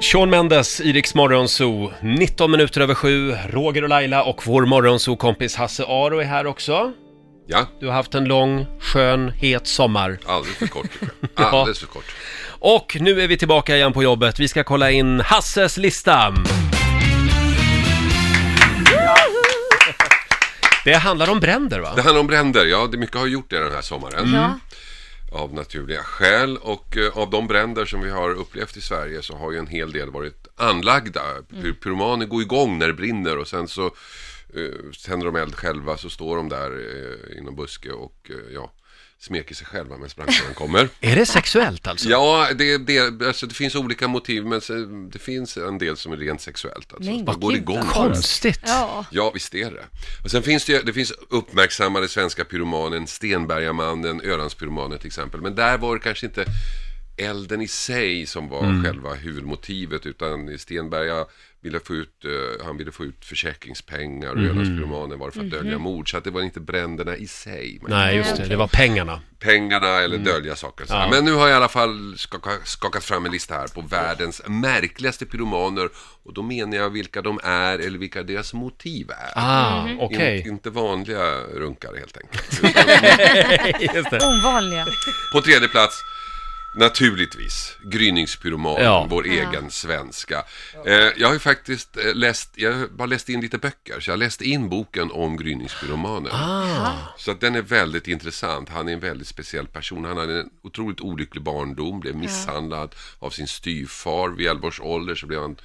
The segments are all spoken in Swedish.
Sean Mendes, Iriks morgonzoo, 19 minuter över sju, Roger och Laila och vår morgonzoo-kompis Hasse Aro är här också. Ja, Du har haft en lång, skön, het sommar. alldeles för kort. Alldeles för kort. Och nu är vi tillbaka igen på jobbet. Vi ska kolla in Hasses lista. Det handlar om bränder va? Det handlar om bränder, ja det mycket har gjort det den här sommaren. Ja. Av naturliga skäl och eh, av de bränder som vi har upplevt i Sverige så har ju en hel del varit anlagda. Py- Pyromaner går igång när det brinner och sen så eh, tänder de eld själva så står de där eh, inom buske och eh, ja, smeker sig själva medan brandkåren kommer. Är det sexuellt alltså? Ja, det, det, alltså det finns olika motiv men det finns en del som är rent sexuellt. Alltså. Men Man går gud, igång. Konstigt. Ja. Ja, visst är det. Och sen finns det det finns uppmärksammade svenska pyromanen, Stenbergamannen, Ölandspyromanen till exempel. Men där var det kanske inte elden i sig som var själva huvudmotivet utan Stenberga ville få ut, eh, han ville få ut försäkringspengar och Ölandspyromanen var det för att dölja mord. Så att det var inte bränderna i sig. Nej, just det. Det var pengarna. pengarna eller dölja saker. Ja. Men nu har jag i alla fall skakat, skakat fram en lista här på världens märkligaste pyromaner. Och då menar jag vilka de är eller vilka deras motiv är. Ah, okej. In, inte vanliga runkare helt enkelt. Ovanliga. På tredje plats, naturligtvis, gryningspyromanen, Ja. vår egen svenska. Eh, jag har ju faktiskt eh, läst, jag har bara läst in lite böcker, så jag har läst in boken om gryningspyromanen. Ah, Så att den är väldigt intressant. Han är en väldigt speciell person. Han hade en otroligt olycklig barndom, blev misshandlad av sin styvfar. Vid 11 års ålder så blev han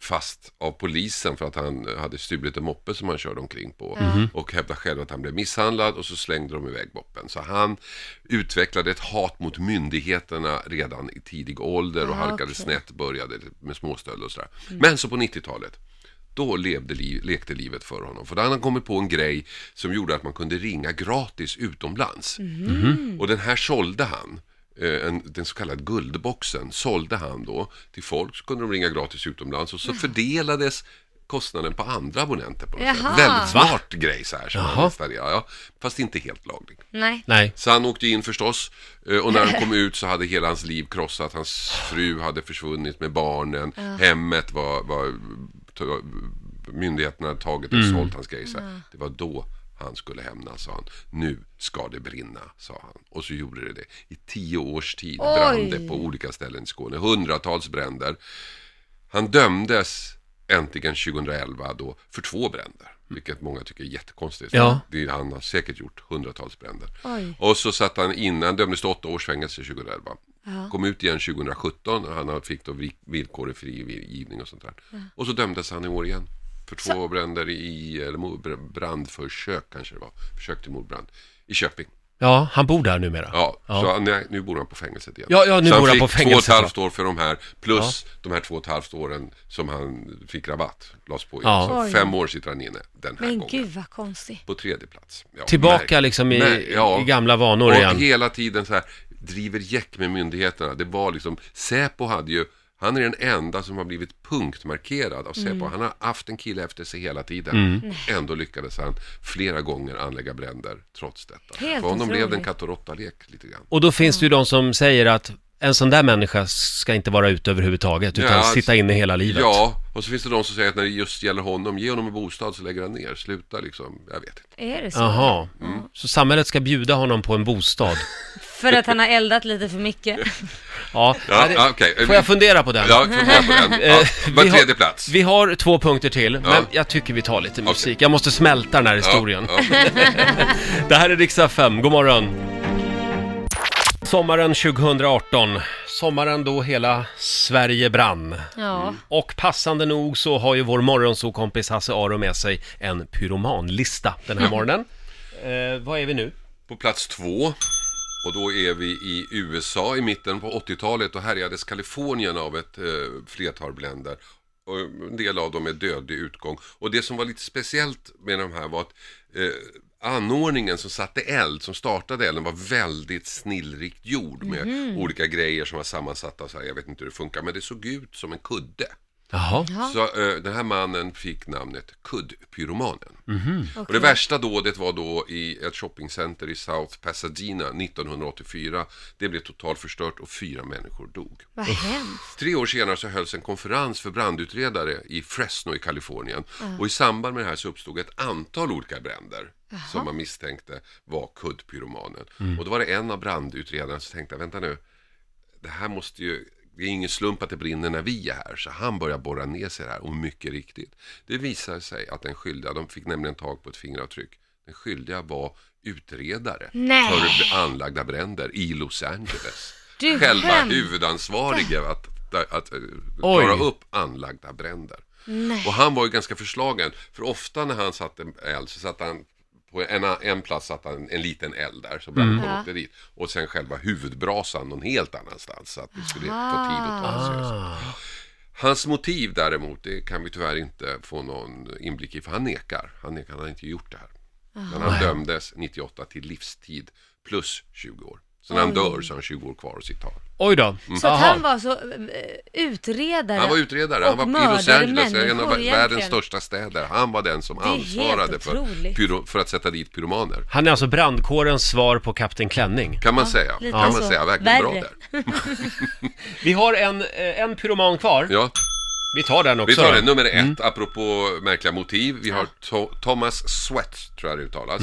fast av polisen för att han hade stulit en moppe som han körde omkring på. Och hävdade själv att han blev misshandlad och så slängde de iväg moppen. Så han utvecklade ett hat mot myndigheterna redan i tidig ålder och Ah, halkade okej. snett, började med småstöld och sådär. Men så på 90-talet då levde li- lekte livet för honom. För då hade han kommit på en grej som gjorde att man kunde ringa gratis utomlands. Och den här sålde han. Eh, En, den så kallade guldboxen sålde han då till folk så kunde de ringa gratis utomlands och så fördelades kostnaden på andra abonnenter på något sätt. Jaha. Väldigt smart grej så här som Jaha. han installerade. Ja, fast inte helt laglig. Nej. nej. Så han åkte in förstås eh, och när han kom ut så hade hela hans liv krossat. Hans fru hade försvunnit med barnen. Hemmet var, var myndigheterna hade tagit och sålt hans grejer. Så här. Det var då han skulle hämnas, sa han. Nu ska det brinna, sa han. Och så gjorde det det. I tio års tid brann det på olika ställen i Skåne. Hundratals bränder. Han dömdes äntligen 2011 då för två bränder. Vilket många tycker är jättekonstigt. Ja. Det, han har säkert gjort hundratals bränder. Oj. Och så satt han innan, han dömdes till åtta års fängelse 2011. Kom ut igen 2017 och han fick då vi- villkorlig frigivning och sånt där. Och så dömdes han i år igen. För två bränder i, eller brandförsök kanske det var. Försök till mordbrand. I Köping. Ja, han bor där numera. Ja, Ja. så han, nej, nu bor han på fängelset igen. Ja, ja, nu så bor han på fick två och fängelset, ett halvt år för de här, plus de här två och ett halvt åren som han fick rabatt, lades på. Ja. Så Oj. fem år sitter han inne den här Men gången. gud vad konstigt. På tredje plats. Ja, Tillbaka märk- liksom i, märk- ja. i gamla vanor och igen. hela tiden så här driver jäck med myndigheterna. Det var liksom, Säpo hade ju, han är den enda som har blivit punktmarkerad av Säpo. Han har haft en kille efter sig hela tiden. Mm. Ändå lyckades han flera gånger anlägga bränder trots detta. Helt För honom blev det en otroligt. katt och råtta-lek lite grann. Och då finns det ju de som säger att en sån där människa ska inte vara ute överhuvudtaget, utan Ja, sitta inne hela livet. Ja, och så finns det de som säger att när det just gäller honom, ge honom en bostad så lägger han ner. Sluta liksom, jag vet inte. Är det så? Jaha, Mm. så samhället ska bjuda honom på en bostad? För att han har eldat lite för mycket. Ja, Ja, det- ja, okej. får jag fundera på den? Ja, fundera på den. Ja, Eh, var vi har- tredje plats. Vi har två punkter till, men Ja. jag tycker vi tar lite musik. Jag måste smälta den här historien. Ja, ja. Det här är Riksdag 5, god morgon! Sommaren 2018, sommaren då hela Sverige brann. Ja. Och passande nog så har ju vår morgonsokompis Hasse Aro med sig en pyromanlista den här morgonen. Eh, vad är vi nu? På plats två. Och då är vi i USA i mitten på 80-talet och härjades Kalifornien av ett eh, flertal bränder. Och en del av dem är dödlig utgång. Och det som var lite speciellt med de här var att eh, anordningen som satte eld, som startade elden, var väldigt snillrikt gjord med olika grejer som var sammansatta. Så här, jag vet inte hur det funkar, men det såg ut som en kudde. Jaha. Ja. Så eh, den här mannen fick namnet kuddpyromanen. Och okej. det värsta dådet var då i ett shoppingcenter i South Pasadena 1984. Det blev totalt förstört och fyra människor dog. Vad hemskt. Tre år senare så hölls en konferens för brandutredare i Fresno i Kalifornien. Och i samband med det här så uppstod ett antal olika bränder som man misstänkte var kuddpyromanen. Och då var det en av brandutredarna som tänkte, vänta nu, det här måste ju, det är ingen slump att det brinner när vi är här. Så han börjar borra ner sig här och mycket riktigt. Det visar sig att den skyldiga, de fick nämligen tag på ett fingeravtryck. Den skyldiga var utredare Nej. för anlagda bränder i Los Angeles. Du Själva skämtar. huvudansvarige att, att, att eh, Oj. klara upp anlagda bränder. Nej. Och han var ju ganska förslagen, för ofta när han satte eld så satte han på en, en plats satte han en liten eld där så brandkåren Ja. åkte dit. Och sen själva huvudbrasan någon helt annanstans så att det skulle få tid att ta sig. Ah. Hans motiv däremot, det kan vi tyvärr inte få någon inblick i för han nekar. Han nekar, han har inte gjort det här. Men han dömdes 98 till livstid plus 20 år. Så när han dör så har han 20 år kvar att sitta av. Oj då. Så att han var så eh, utredare Han var utredare, och han var i Los mördade Angeles, en av världens egentligen. största städer. Han var den som är helt ansvarade för, otroligt. pyro, för att sätta dit pyromaner. Han är alltså brandkårens svar på Kapten Klänning. Kan man säga. lite Kan man så. säga. Verkligen bra Värre. där. Vi har en, eh, en pyroman kvar. Ja, Vi tar den också vi tar det. Nummer ett, apropå märkliga motiv. Vi har to- Thomas Sweat, tror jag det uttalas.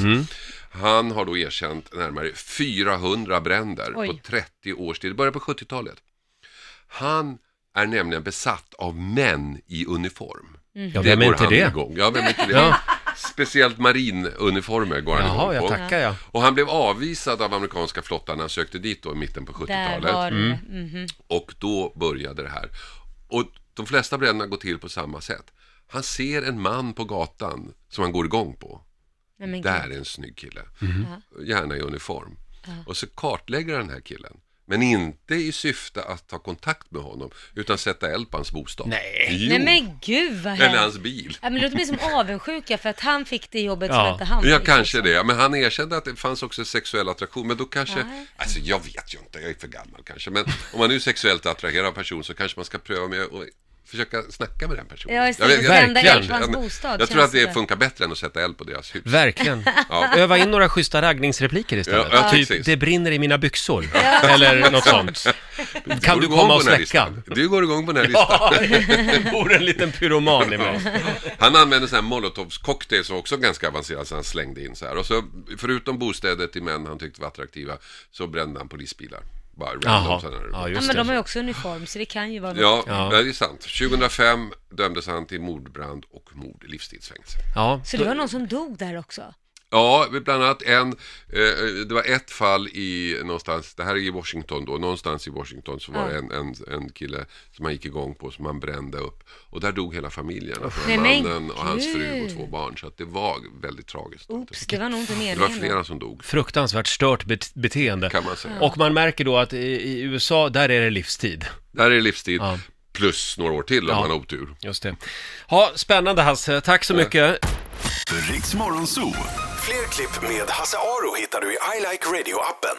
Han har då erkänt närmare 400 bränder Oj. på 30 års tid. Det började på 70-talet. Han är nämligen besatt av män i uniform. Ja, vem är inte han det? Igång. Ja, vem är inte det? Ja. Speciellt marinuniformer går han Jaha, igång jag på. tackar ja. Och han blev avvisad av amerikanska flottan när han sökte dit då i mitten på Där 70-talet. var det. Mhm. Och då började det här. Och de flesta bränderna går till på samma sätt. Han ser en man på gatan som han går igång på. Nej, gud. är en snygg kille. Mhm. Gärna i uniform. Och så kartlägger han den här killen. Men inte i syfte att ta kontakt med honom, utan sätta eld på hans bostad. Nej. Jo. Nej men gud vad Eller hemskt. hans bil. Ja, men det låter som avundsjuka för att han fick det jobbet Ja. som inte han Ja, fick, kanske liksom. det. Men han erkände att det fanns också sexuell attraktion. Men då kanske, Nej. alltså jag vet ju inte, jag är för gammal kanske. Men om man nu är sexuellt attraherad av en person så kanske man ska pröva med att försöka snacka med den personen. Ja, Jag vet- tända Verkligen. eld på hans jag- bostad. Jag tror att det funkar bättre än att sätta eld på deras hus. Verkligen. Ja. Öva in några schyssta raggningsrepliker istället. Ja, ja, typ, precis. det brinner i mina byxor. Eller något sånt. Kan Går du komma och släcka? Du går igång på den här listan. Ja, det bor en liten pyroman i mig. Han använde sån här som också ganska avancerad så han slängde in så här. Och så förutom bostäder till män han tyckte var attraktiva så brände han polisbilar. Bara random Jaha, sådana här. ja men de har det. ju också uniform så det kan ju vara något. Ja, Ja. det är sant. 2005 dömdes han till mordbrand och mord livstidsfängelse. Ja, Så det var någon som dog där också? Ja, bland annat en, eh, det var ett fall i någonstans, det här är i Washington då, någonstans i Washington så var Ja. det en, en, en kille som han gick igång på som han brände upp. Och där dog hela familjen, alltså Nej, men mannen och hans fru och två barn. Så att det var väldigt tragiskt. Oops, det var nog inte Det var meningen. flera som dog, fruktansvärt stört bet- beteende. kan man säga. Och man märker då att i, i USA, där är det livstid. Där är det livstid, Ja. plus några år till om Ja. man har otur. Just det. Ja, spännande Hasse. Tack så mycket. Riks Morgonzoo. Fler klipp med Hasse Aro hittar du i I Like Radio-appen.